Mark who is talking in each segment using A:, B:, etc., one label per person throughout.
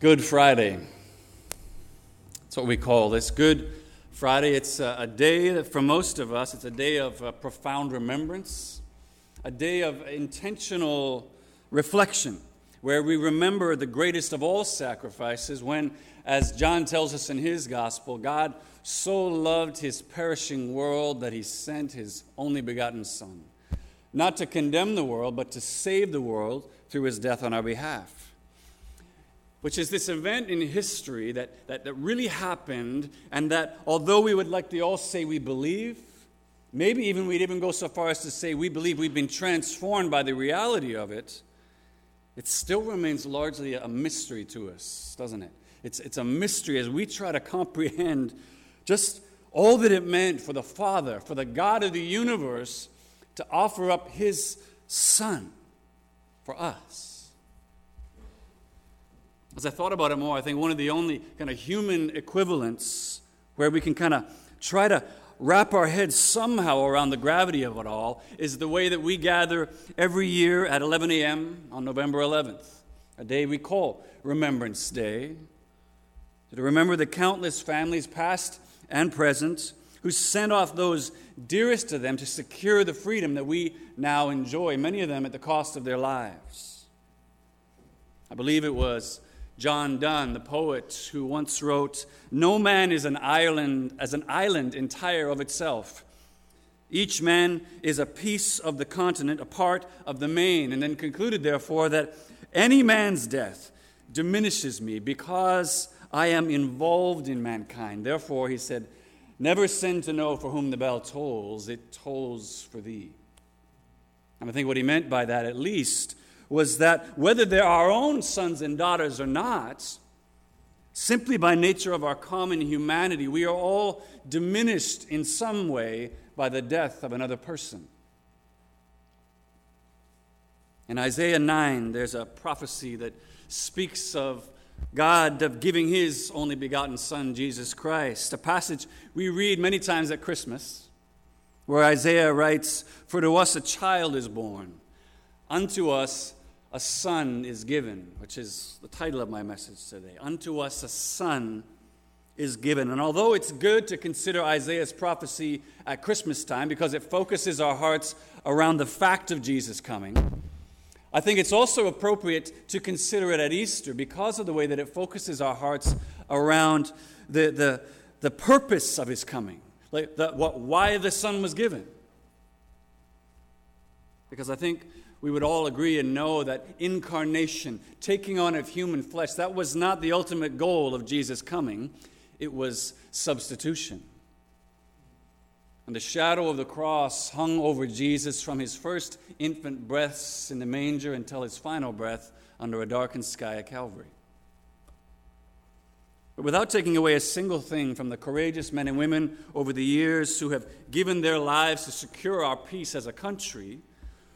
A: Good Friday. That's what we call this. Good Friday. It's a, day that, for most of us, it's a day of uh, profound remembrance, a day of intentional reflection, where we remember the greatest of all sacrifices when, as John tells us in his gospel, God so loved his perishing world that he sent his only begotten Son, not to condemn the world, but to save the world through his death on our behalf which is this event in history that, that, that really happened, and that although we would like to all say we believe, maybe even we'd even go so far as to say we believe we've been transformed by the reality of it, it still remains largely a mystery to us, doesn't it? It's, it's a mystery as we try to comprehend just all that it meant for the Father, for the God of the universe, to offer up His Son for us. As I thought about it more, I think one of the only kind of human equivalents where we can kind of try to wrap our heads somehow around the gravity of it all is the way that we gather every year at 11 a.m. on November 11th, a day we call Remembrance Day, to remember the countless families, past and present, who sent off those dearest to them to secure the freedom that we now enjoy, many of them at the cost of their lives. I believe it was John Donne, the poet, who once wrote, No man is an island as an island entire of itself. Each man is a piece of the continent, a part of the main, and then concluded, therefore, that any man's death diminishes me because I am involved in mankind. Therefore, he said, Never send to know for whom the bell tolls, it tolls for thee. And I think what he meant by that, at least, was that whether they're our own sons and daughters or not, simply by nature of our common humanity, we are all diminished in some way by the death of another person. In Isaiah 9, there's a prophecy that speaks of God of giving his only begotten Son, Jesus Christ. A passage we read many times at Christmas, where Isaiah writes, For to us a child is born, unto us a son is given, which is the title of my message today. Unto us a son is given. And although it's good to consider Isaiah's prophecy at Christmas time because it focuses our hearts around the fact of Jesus coming, I think it's also appropriate to consider it at Easter because of the way that it focuses our hearts around the, the, the purpose of his coming, like the, what, why the Son was given. Because I think we would all agree and know that incarnation, taking on of human flesh, that was not the ultimate goal of Jesus' coming, it was substitution. And the shadow of the cross hung over Jesus from his first infant breaths in the manger until his final breath under a darkened sky at Calvary. But without taking away a single thing from the courageous men and women over the years who have given their lives to secure our peace as a country,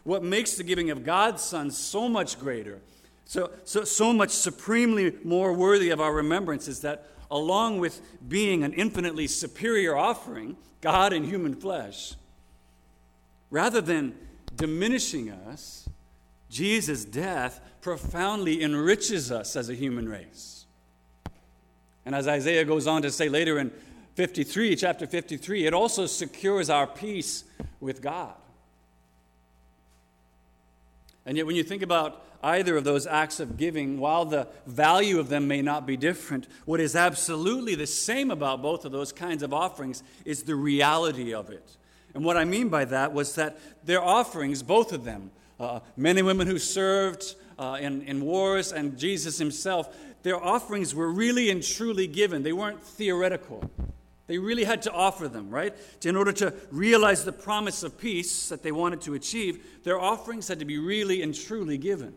A: what makes the giving of God's Son so much greater, so, so, so much supremely more worthy of our remembrance is that along with being an infinitely superior offering, God in human flesh, rather than diminishing us, Jesus' death profoundly enriches us as a human race. And as Isaiah goes on to say later in 53, chapter 53, it also secures our peace with God. And yet, when you think about either of those acts of giving, while the value of them may not be different, what is absolutely the same about both of those kinds of offerings is the reality of it. And what I mean by that was that their offerings, both of them, uh, men and women who served uh, in, in wars and Jesus himself, their offerings were really and truly given. They weren't theoretical. They really had to offer them, right? In order to realize the promise of peace that they wanted to achieve, their offerings had to be really and truly given.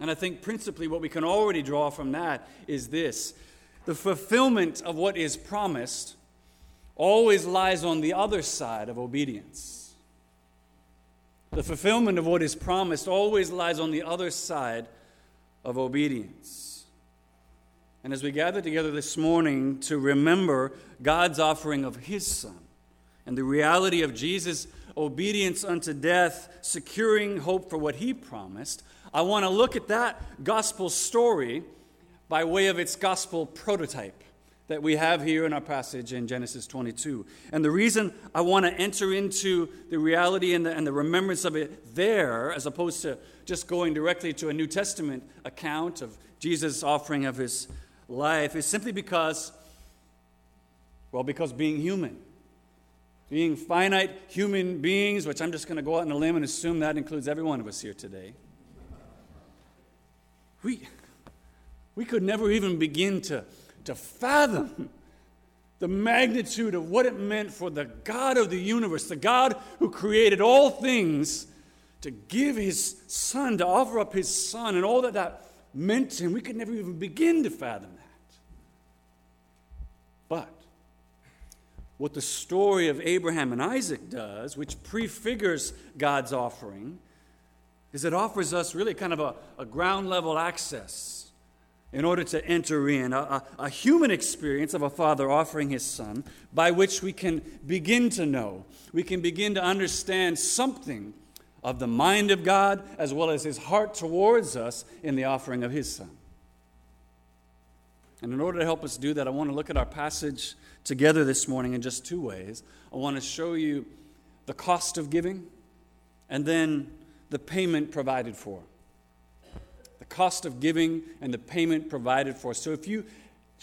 A: And I think principally what we can already draw from that is this the fulfillment of what is promised always lies on the other side of obedience. The fulfillment of what is promised always lies on the other side of obedience. And as we gather together this morning to remember God's offering of His Son and the reality of Jesus' obedience unto death, securing hope for what he promised, I want to look at that gospel story by way of its gospel prototype that we have here in our passage in Genesis 22. And the reason I want to enter into the reality and the, and the remembrance of it there, as opposed to just going directly to a New Testament account of Jesus' offering of his life, is simply because, well, because being human, being finite human beings, which I'm just going to go out on a limb and assume that includes every one of us here today, we, we could never even begin to to fathom the magnitude of what it meant for the God of the universe, the God who created all things, to give his son, to offer up his son, and all that that meant to him. We could never even begin to fathom that. But what the story of Abraham and Isaac does, which prefigures God's offering, is it offers us really kind of a, a ground level access in order to enter in, a, a, human experience of a father offering his son, by which we can begin to know, we can begin to understand something of the mind of God as well as his heart towards us in the offering of his son. And in order to help us do that, I want to look at our passage together this morning in just two ways. I want to show you the cost of giving and then the payment provided for The cost of giving and the payment provided for. So if you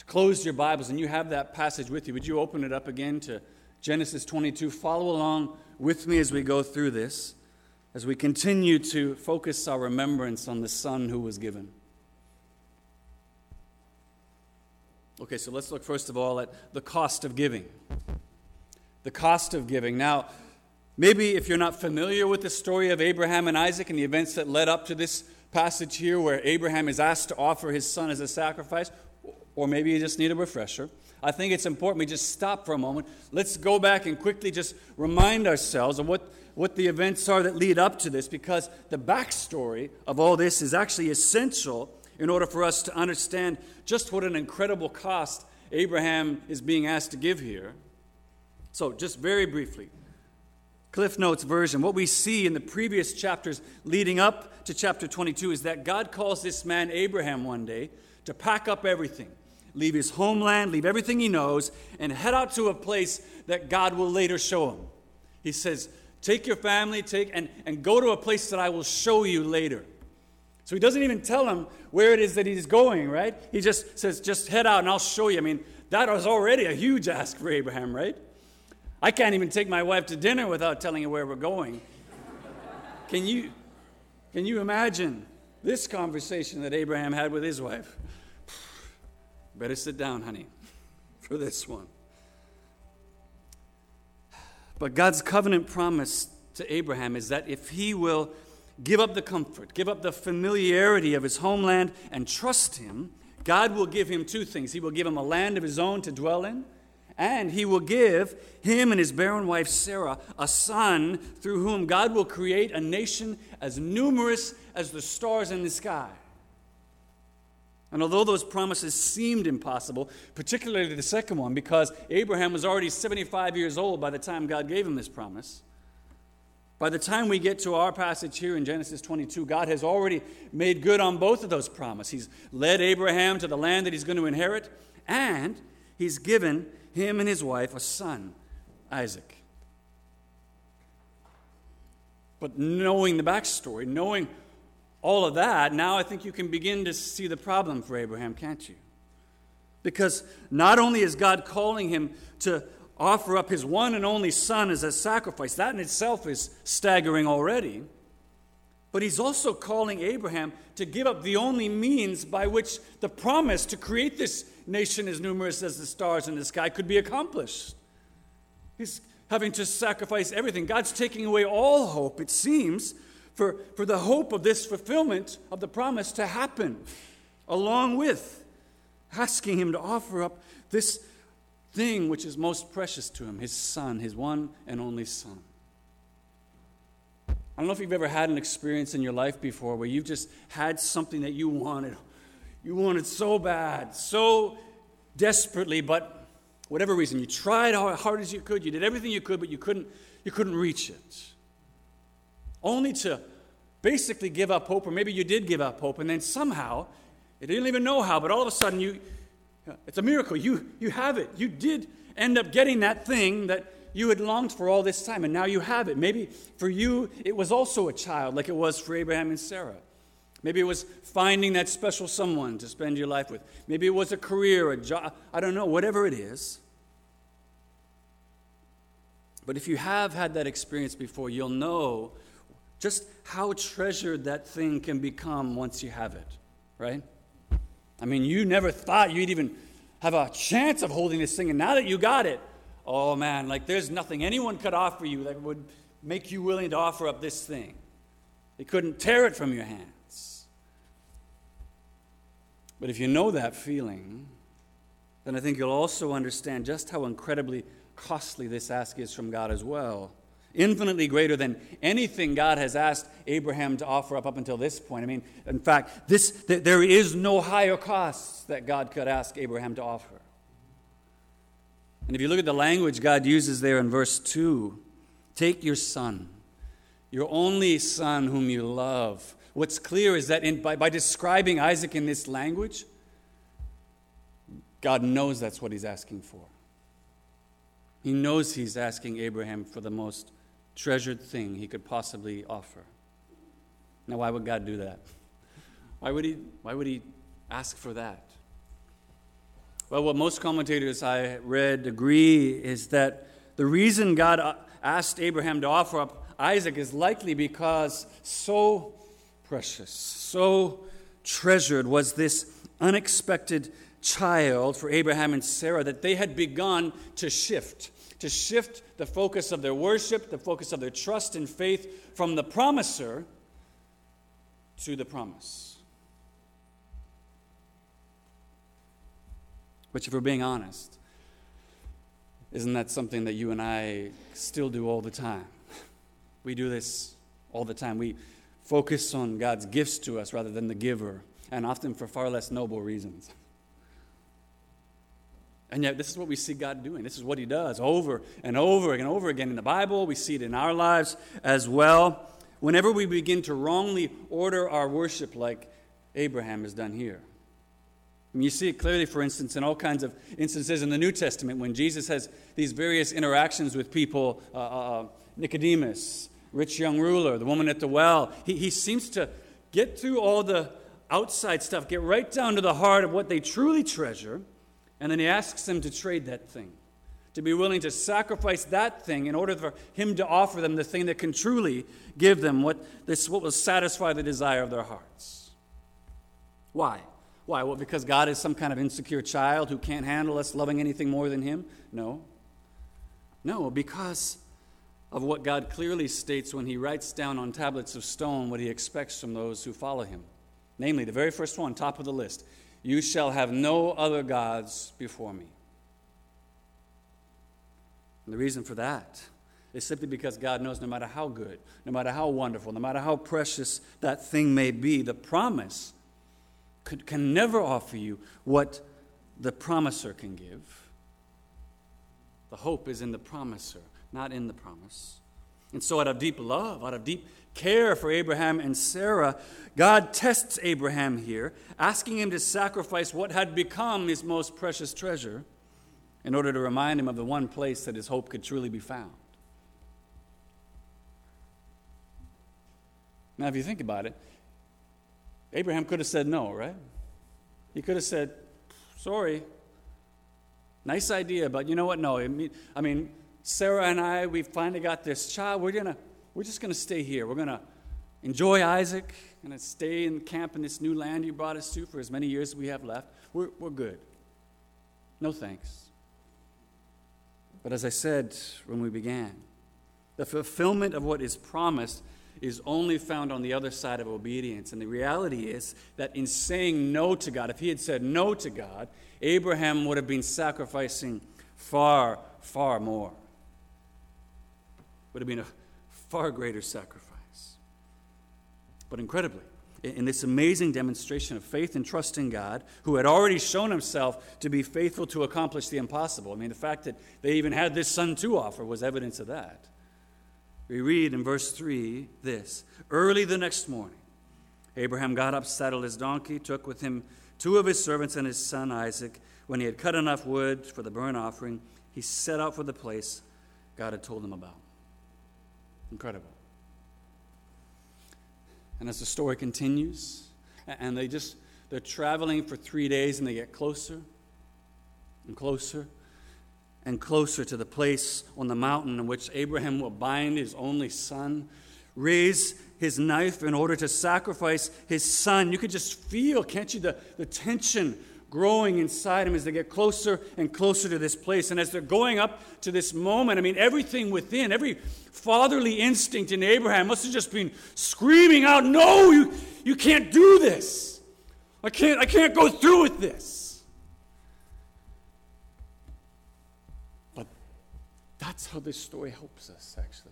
A: closed your Bibles and you have that passage with you, would you open it up again to Genesis 22? Follow along with me as we go through this, as we continue to focus our remembrance on the Son who was given. Okay, so let's look first of all at the cost of giving. The cost of giving. Now, maybe if you're not familiar with the story of Abraham and Isaac and the events that led up to this passage here where Abraham is asked to offer his son as a sacrifice, or maybe you just need a refresher. I think it's important we just stop for a moment. Let's go back and quickly just remind ourselves of what, what the events are that lead up to this, because the backstory of all this is actually essential in order for us to understand just what an incredible cost Abraham is being asked to give here. So, just very briefly, Cliff Notes version, what we see in the previous chapters leading up to chapter 22 is that God calls this man Abraham one day to pack up everything, leave his homeland, leave everything he knows, and head out to a place that God will later show him. He says, Take your family, take and, and go to a place that I will show you later. So he doesn't even tell him where it is that he's going, right? He just says, Just head out and I'll show you. I mean, that was already a huge ask for Abraham, right? I can't even take my wife to dinner without telling her where we're going. Can you, can you imagine this conversation that Abraham had with his wife? Better sit down, honey, for this one. But God's covenant promise to Abraham is that if he will give up the comfort, give up the familiarity of his homeland, and trust him, God will give him two things. He will give him a land of his own to dwell in and he will give him and his barren wife Sarah a son through whom God will create a nation as numerous as the stars in the sky. And although those promises seemed impossible, particularly the second one, because Abraham was already 75 years old by the time God gave him this promise, by the time we get to our passage here in Genesis 22, God has already made good on both of those promises. He's led Abraham to the land that he's going to inherit, and he's given him and his wife a son, Isaac. But knowing the backstory, knowing all of that, now I think you can begin to see the problem for Abraham, can't you? Because not only is God calling him to offer up his one and only son as a sacrifice, that in itself is staggering already. But he's also calling Abraham to give up the only means by which the promise to create this nation as numerous as the stars in the sky could be accomplished. He's having to sacrifice everything. God's taking away all hope, it seems, for, for the hope of this fulfillment of the promise to happen, along with asking Him to offer up this thing which is most precious to Him, His Son, His one and only Son. I don't know if you've ever had an experience in your life before where you've just had something that you wanted you wanted so bad, so desperately, but whatever reason, you tried how hard as you could, you did everything you could, but you couldn't you couldn't reach it. Only to basically give up hope, or maybe you did give up hope, and then somehow, you didn't even know how, but all of a sudden you, it's a miracle. You, you have it. You did end up getting that thing that you had longed for all this time, and now you have it. Maybe for you, it was also a child, like it was for Abraham and Sarah. Maybe it was finding that special someone to spend your life with. Maybe it was a career, a job. I don't know, whatever it is. But if you have had that experience before, you'll know just how treasured that thing can become once you have it, right? I mean, you never thought you'd even have a chance of holding this thing, and now that you got it, oh man, like there's nothing anyone could offer you that would make you willing to offer up this thing. They couldn't tear it from your hands. But if you know that feeling, then I think you'll also understand just how incredibly costly this ask is from God as well infinitely greater than anything God has asked Abraham to offer up up until this point. I mean, in fact, this, there is no higher cost that God could ask Abraham to offer. And if you look at the language God uses there in verse 2, take your son, your only son whom you love. What's clear is that in, by, by describing Isaac in this language, God knows that's what he's asking for. He knows he's asking Abraham for the most treasured thing he could possibly offer. Now, why would God do that? Why would he, why would he ask for that? Well, what most commentators I read agree is that the reason God uh, asked Abraham to offer up Isaac is likely because so precious, so treasured was this unexpected child for Abraham and Sarah that they had begun to shift to shift the focus of their worship, the focus of their trust and faith from the promiser to the promise. Which, if we're being honest, isn't that something that you and I still do all the time? We do this all the time. We focus on God's gifts to us rather than the giver, and often for far less noble reasons. And yet, this is what we see God doing. This is what He does over and over and over again in the Bible. We see it in our lives as well. Whenever we begin to wrongly order our worship, like Abraham has done here. And you see it clearly, for instance, in all kinds of instances in the New Testament when Jesus has these various interactions with people uh, uh, uh Nicodemus, rich young ruler, the woman at the well. He, he seems to get through all the outside stuff, get right down to the heart of what they truly treasure and then he asks them to trade that thing, to be willing to sacrifice that thing in order for him to offer them the thing that can truly give them what, this, what will satisfy the desire of their hearts. Why? Why? Well, because God is some kind of insecure child who can't handle us loving anything more than him? No. No, because of what God clearly states when he writes down on tablets of stone what he expects from those who follow him. Namely, the very first one, top of the list you shall have no other gods before me. And the reason for that is simply because God knows no matter how good, no matter how wonderful, no matter how precious that thing may be, the promise could, can never offer you what the promiser can give. The hope is in the promiser, not in the promise. And so, out of deep love, out of deep care for Abraham and Sarah, God tests Abraham here, asking him to sacrifice what had become his most precious treasure in order to remind him of the one place that his hope could truly be found. Now, if you think about it, Abraham could have said no, right? He could have said, sorry, nice idea, but you know what? No, I mean, Sarah and I, we finally got this child. We're gonna, we're just gonna stay here. We're gonna enjoy Isaac, gonna stay in camp in this new land you brought us to for as many years as we have left. We're, we're good. No thanks. But as I said when we began, the fulfillment of what is promised is only found on the other side of obedience. And the reality is that in saying no to God, if he had said no to God, Abraham would have been sacrificing far, far more would have been a far greater sacrifice. But incredibly, in this amazing demonstration of faith and trust in God, who had already shown himself to be faithful to accomplish the impossible. I mean, the fact that they even had this son to offer was evidence of that. We read in verse 3 this Early the next morning, Abraham got up, saddled his donkey, took with him two of his servants and his son Isaac. When he had cut enough wood for the burnt offering, he set out for the place God had told him about. Incredible. And as the story continues, and they just they're traveling for three days and they get closer and closer and closer to the place on the mountain in which Abraham will bind his only son, raise his knife in order to sacrifice his son. You could just feel, can't you, the, the tension growing inside him as they get closer and closer to this place. And as they're going up to this moment, I mean, everything within, every fatherly instinct in Abraham must have just been screaming out, No, you, you can't do this. I can't, I can't go through with this. But that's how this story helps us, actually.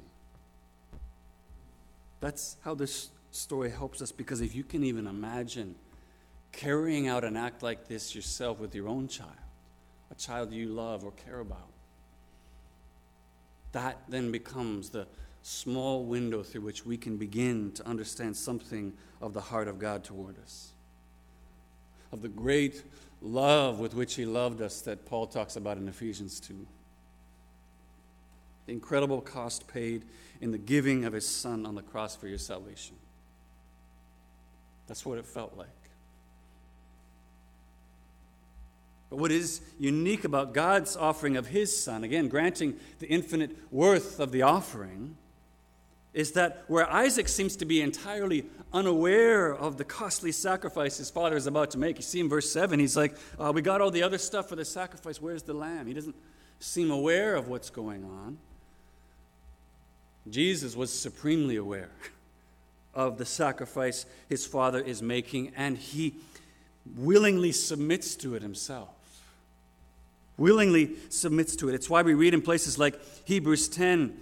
A: That's how this story helps us because if you can even imagine carrying out an act like this yourself with your own child, a child you love or care about, that then becomes the small window through which we can begin to understand something of the heart of God toward us, of the great love with which He loved us that Paul talks about in Ephesians 2. The incredible cost paid in the giving of His Son on the cross for your salvation. That's what it felt like. But what is unique about God's offering of His Son, again, granting the infinite worth of the offering, is that where Isaac seems to be entirely unaware of the costly sacrifice his father is about to make. You see in verse 7, he's like, uh, We got all the other stuff for the sacrifice. Where's the lamb? He doesn't seem aware of what's going on. Jesus was supremely aware of the sacrifice his father is making, and he willingly submits to it himself willingly submits to it. It's why we read in places like Hebrews 10,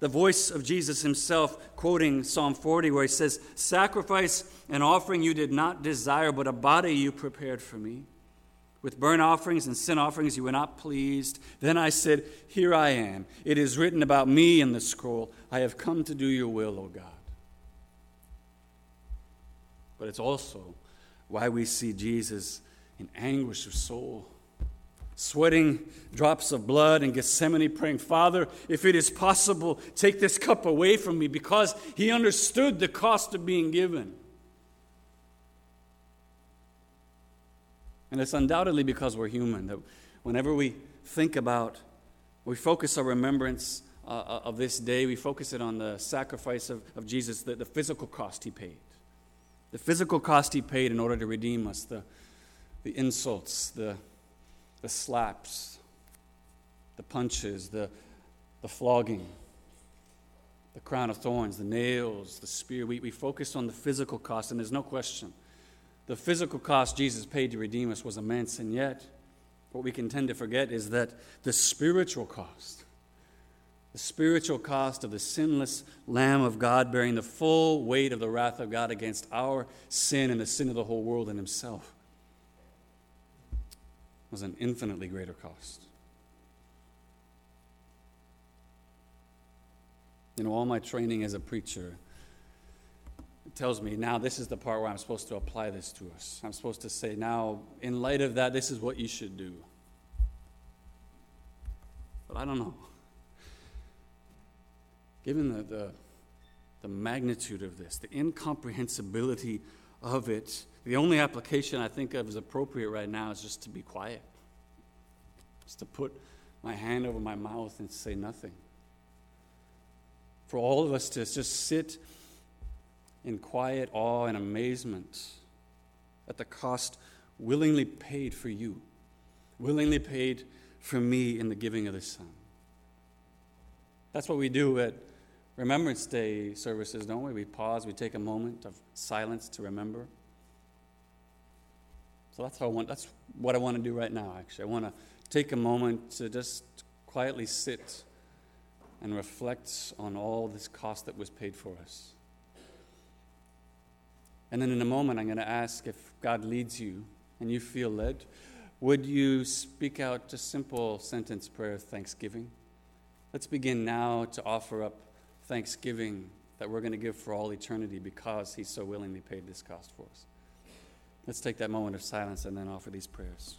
A: the voice of Jesus himself quoting Psalm 40, where he says, Sacrifice and offering you did not desire, but a body you prepared for me. With burnt offerings and sin offerings you were not pleased. Then I said, Here I am. It is written about me in the scroll. I have come to do your will, O God. But it's also why we see Jesus in anguish of soul sweating drops of blood in Gethsemane, praying, Father, if it is possible, take this cup away from me, because he understood the cost of being given. And it's undoubtedly because we're human that whenever we think about, we focus our remembrance uh, of this day, we focus it on the sacrifice of, of Jesus, the, the physical cost he paid. The physical cost he paid in order to redeem us, the, the insults, the the slaps, the punches, the, the flogging, the crown of thorns, the nails, the spear. We, we focus on the physical cost, and there's no question. The physical cost Jesus paid to redeem us was immense, and yet, what we can tend to forget is that the spiritual cost, the spiritual cost of the sinless Lamb of God bearing the full weight of the wrath of God against our sin and the sin of the whole world and Himself, was an infinitely greater cost. You know, all my training as a preacher tells me now this is the part where I'm supposed to apply this to us. I'm supposed to say, now, in light of that, this is what you should do. But I don't know. Given the, the, the magnitude of this, the incomprehensibility of it, the only application I think of as appropriate right now is just to be quiet, just to put my hand over my mouth and say nothing. For all of us to just sit in quiet awe and amazement at the cost willingly paid for you, willingly paid for me in the giving of the Son. That's what we do at Remembrance Day services, don't we? We pause, we take a moment of silence to remember. So that's how I want that's what I want to do right now actually. I want to take a moment to just quietly sit and reflect on all this cost that was paid for us. And then in a moment I'm going to ask if God leads you and you feel led, would you speak out a simple sentence prayer of thanksgiving? Let's begin now to offer up thanksgiving that we're going to give for all eternity because He so willingly paid this cost for us. Let's take that moment of silence and then offer these prayers.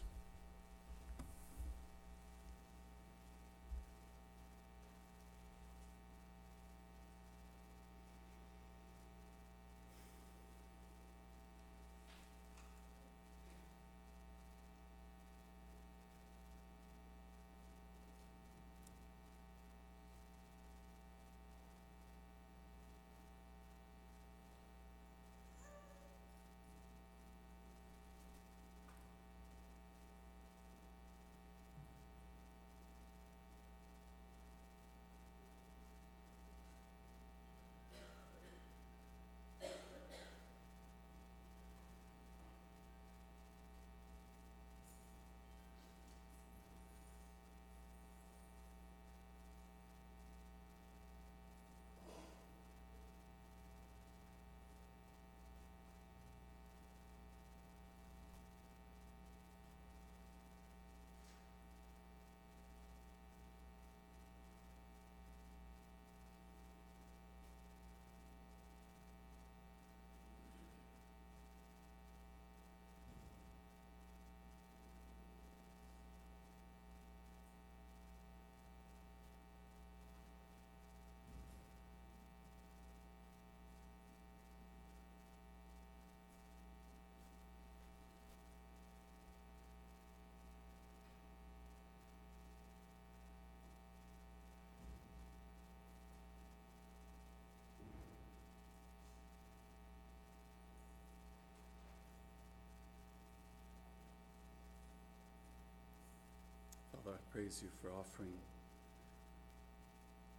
A: I praise you for offering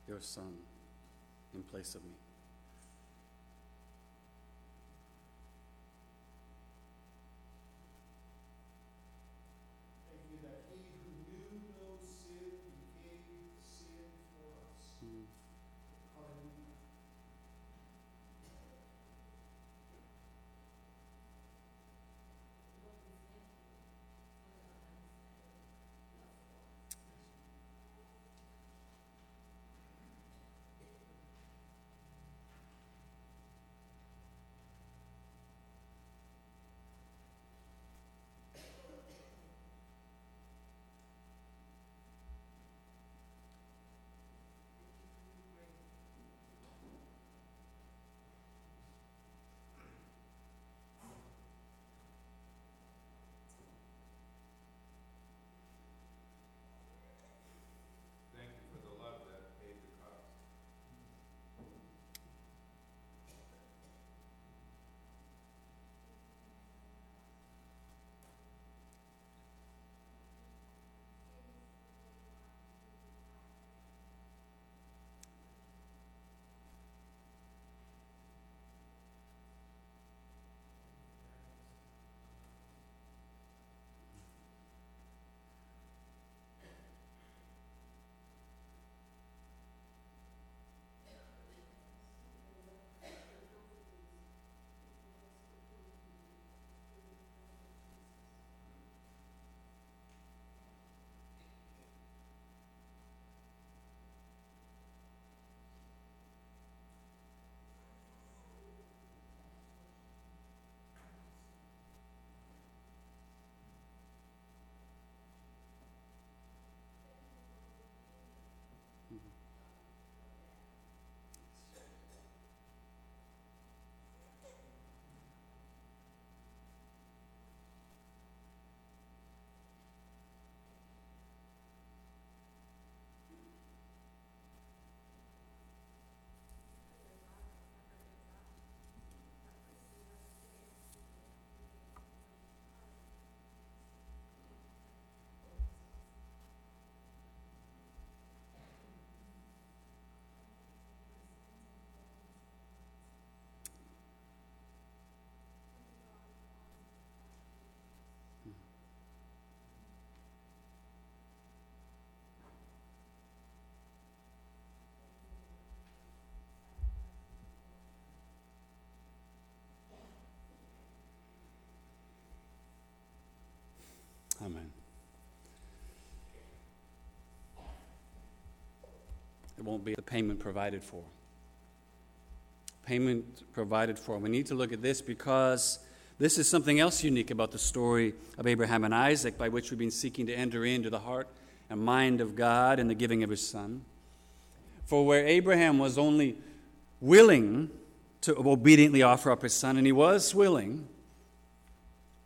A: your Son in place of me. Won't be the payment provided for. payment provided for. We need to look at this because this is something else unique about the story of Abraham and Isaac, by which we've been seeking to enter into the heart and mind of God in the giving of his son. For where Abraham was only willing to obediently offer up his son, and he was willing,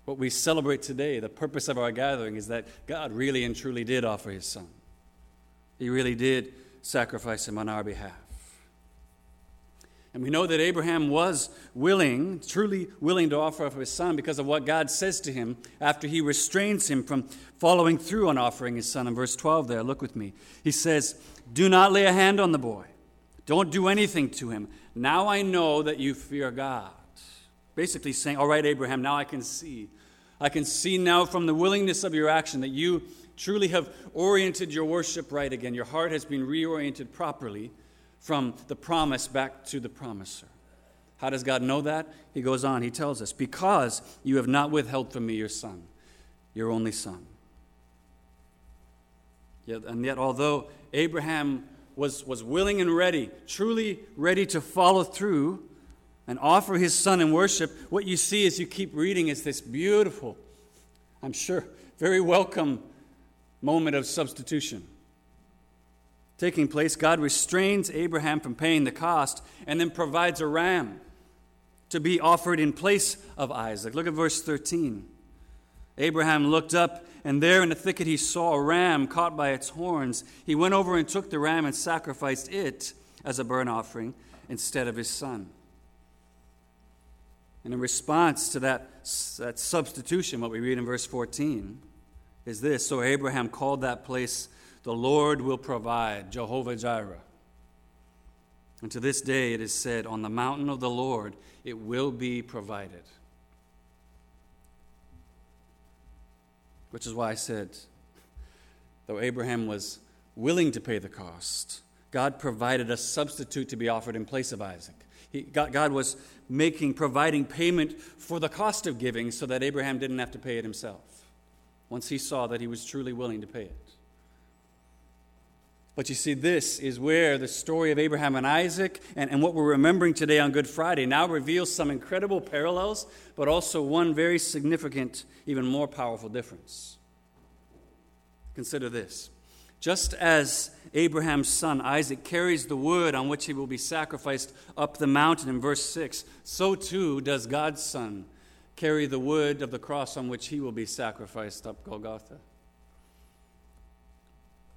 A: what we celebrate today, the purpose of our gathering, is that God really and truly did offer his son. He really did sacrifice him on our behalf. And we know that Abraham was willing, truly willing to offer up his son because of what God says to him after he restrains him from following through on offering his son. In verse 12, there, look with me. He says, Do not lay a hand on the boy, don't do anything to him. Now I know that you fear God. Basically saying, All right, Abraham, now I can see. I can see now from the willingness of your action that you truly have oriented your worship right again. Your heart has been reoriented properly from the promise back to the promiser. How does God know that? He goes on, he tells us, Because you have not withheld from me your son, your only son. Yet, and yet, although Abraham was, was willing and ready, truly ready to follow through and offer his son in worship, what you see as you keep reading is this beautiful, I'm sure, very welcome moment of substitution taking place, God restrains Abraham from paying the cost and then provides a ram to be offered in place of Isaac. Look at verse 13. Abraham looked up, and there in the thicket he saw a ram caught by its horns. He went over and took the ram and sacrificed it as a burnt offering instead of his son. And in response to that, that substitution, what we read in verse 14 is this So Abraham called that place the Lord will provide, Jehovah Jireh. And to this day it is said, On the mountain of the Lord it will be provided. Which is why I said, though Abraham was willing to pay the cost, God provided a substitute to be offered in place of Isaac. He, God, God was making, providing payment for the cost of giving so that Abraham didn't have to pay it himself once he saw that he was truly willing to pay it. But you see, this is where the story of Abraham and Isaac and, and what we're remembering today on Good Friday now reveals some incredible parallels, but also one very significant, even more powerful difference. Consider this. Just as Abraham's son Isaac carries the wood on which he will be sacrificed up the mountain in verse 6, so too does God's son carry the wood of the cross on which he will be sacrificed up Golgotha.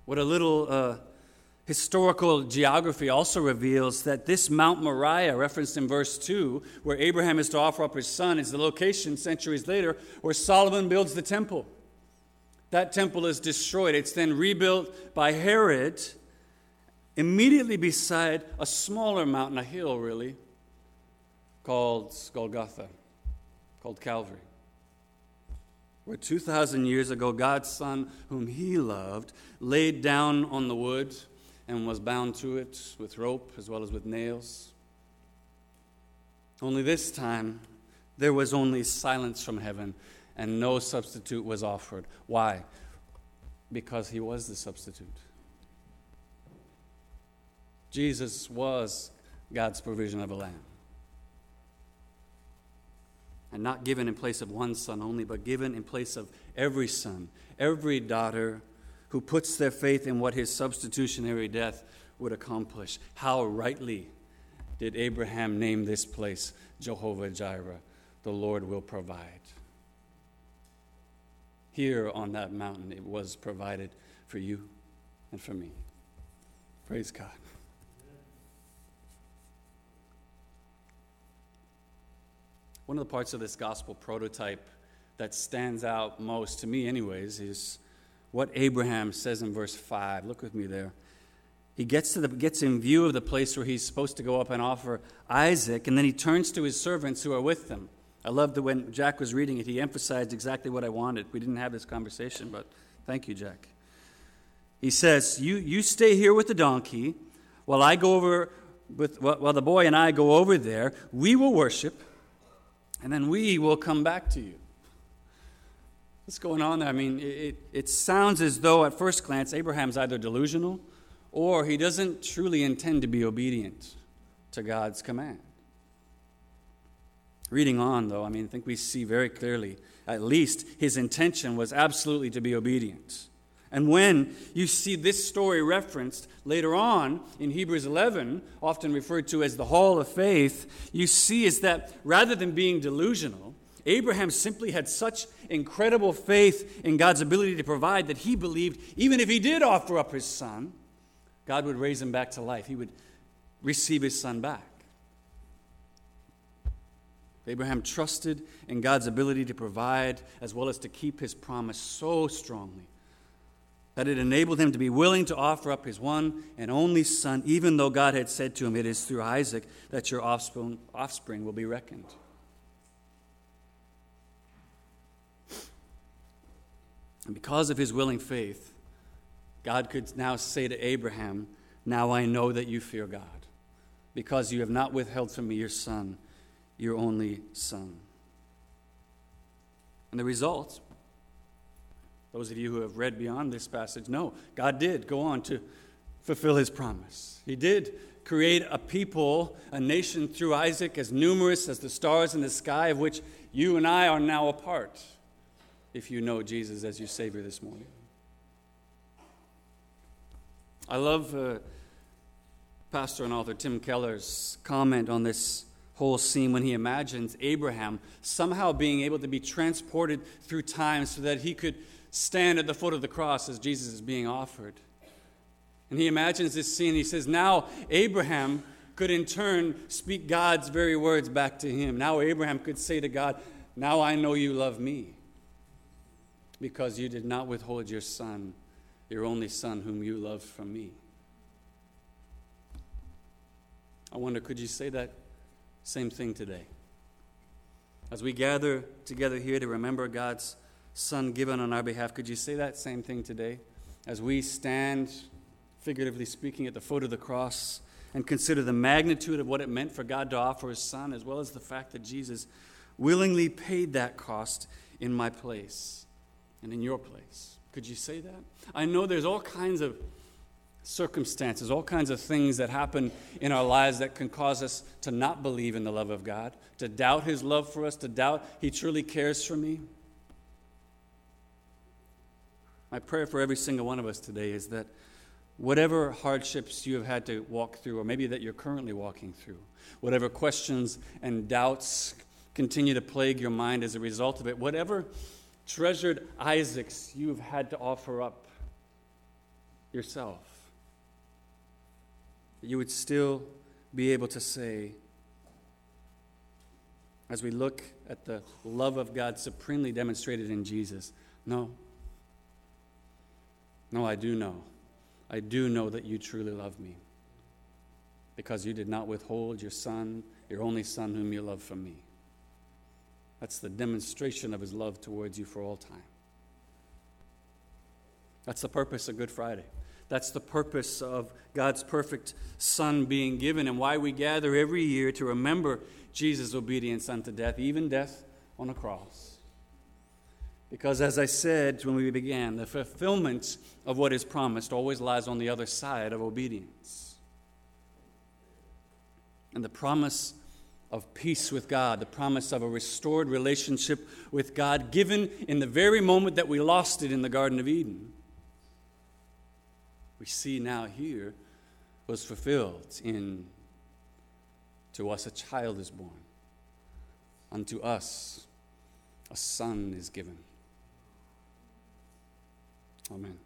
A: What a little uh, historical geography also reveals that this Mount Moriah, referenced in verse 2, where Abraham is to offer up his son, is the location centuries later where Solomon builds the temple. That temple is destroyed. It's then rebuilt by Herod immediately beside a smaller mountain, a hill really, called Golgotha, called Calvary where 2,000 years ago God's Son, whom He loved, laid down on the wood and was bound to it with rope as well as with nails. Only this time, there was only silence from heaven and no substitute was offered. Why? Because He was the substitute. Jesus was God's provision of a lamb and not given in place of one son only, but given in place of every son, every daughter who puts their faith in what his substitutionary death would accomplish. How rightly did Abraham name this place Jehovah Jireh, the Lord will provide. Here on that mountain, it was provided for you and for me. Praise God. One of the parts of this gospel prototype that stands out most, to me, anyways, is what Abraham says in verse 5. Look with me there. He gets, to the, gets in view of the place where he's supposed to go up and offer Isaac, and then he turns to his servants who are with him. I love that when Jack was reading it, he emphasized exactly what I wanted. We didn't have this conversation, but thank you, Jack. He says, You, you stay here with the donkey while I go over, with, while the boy and I go over there. We will worship and then we will come back to you. What's going on there? I mean, it, it sounds as though at first glance Abraham's either delusional or he doesn't truly intend to be obedient to God's command. Reading on, though, I mean, I think we see very clearly, at least, his intention was absolutely to be obedient. And when you see this story referenced later on in Hebrews 11, often referred to as the hall of faith, you see is that rather than being delusional, Abraham simply had such incredible faith in God's ability to provide that he believed even if he did offer up his son, God would raise him back to life. He would receive his son back. Abraham trusted in God's ability to provide as well as to keep his promise so strongly that it enabled him to be willing to offer up his one and only son, even though God had said to him, It is through Isaac that your offspring, offspring will be reckoned. And because of his willing faith, God could now say to Abraham, Now I know that you fear God, because you have not withheld from me your son, your only son. And the result, those of you who have read beyond this passage know God did go on to fulfill his promise. He did create a people, a nation through Isaac as numerous as the stars in the sky, of which you and I are now a part if you know Jesus as your Savior this morning. I love uh, pastor and author Tim Keller's comment on this whole scene when he imagines Abraham somehow being able to be transported through time so that he could stand at the foot of the cross as Jesus is being offered. And he imagines this scene. He says, Now Abraham could in turn speak God's very words back to him. Now Abraham could say to God, Now I know you love me because you did not withhold your son, your only son, whom you loved from me. I wonder, could you say that same thing today? As we gather together here to remember God's Son given on our behalf, could you say that same thing today? As we stand, figuratively speaking, at the foot of the cross and consider the magnitude of what it meant for God to offer His Son, as well as the fact that Jesus willingly paid that cost in my place and in your place. Could you say that? I know there's all kinds of circumstances, all kinds of things that happen in our lives that can cause us to not believe in the love of God, to doubt His love for us, to doubt He truly cares for me. My prayer for every single one of us today is that whatever hardships you have had to walk through, or maybe that you're currently walking through, whatever questions and doubts continue to plague your mind as a result of it, whatever treasured Isaacs you've had to offer up yourself. that You would still be able to say, as we look at the love of God supremely demonstrated in Jesus, no. No, I do know. I do know that you truly love me because you did not withhold your son, your only son, whom you love from me. That's the demonstration of his love towards you for all time. That's the purpose of Good Friday. That's the purpose of God's perfect Son being given and why we gather every year to remember Jesus' obedience unto death, even death on a cross. Because, as I said when we began, the fulfillment of what is promised always lies on the other side of obedience. And the promise of peace with God, the promise of a restored relationship with God given in the very moment that we lost it in the Garden of Eden. We see now here was fulfilled in to us a child is born, unto us a son is given. Amen.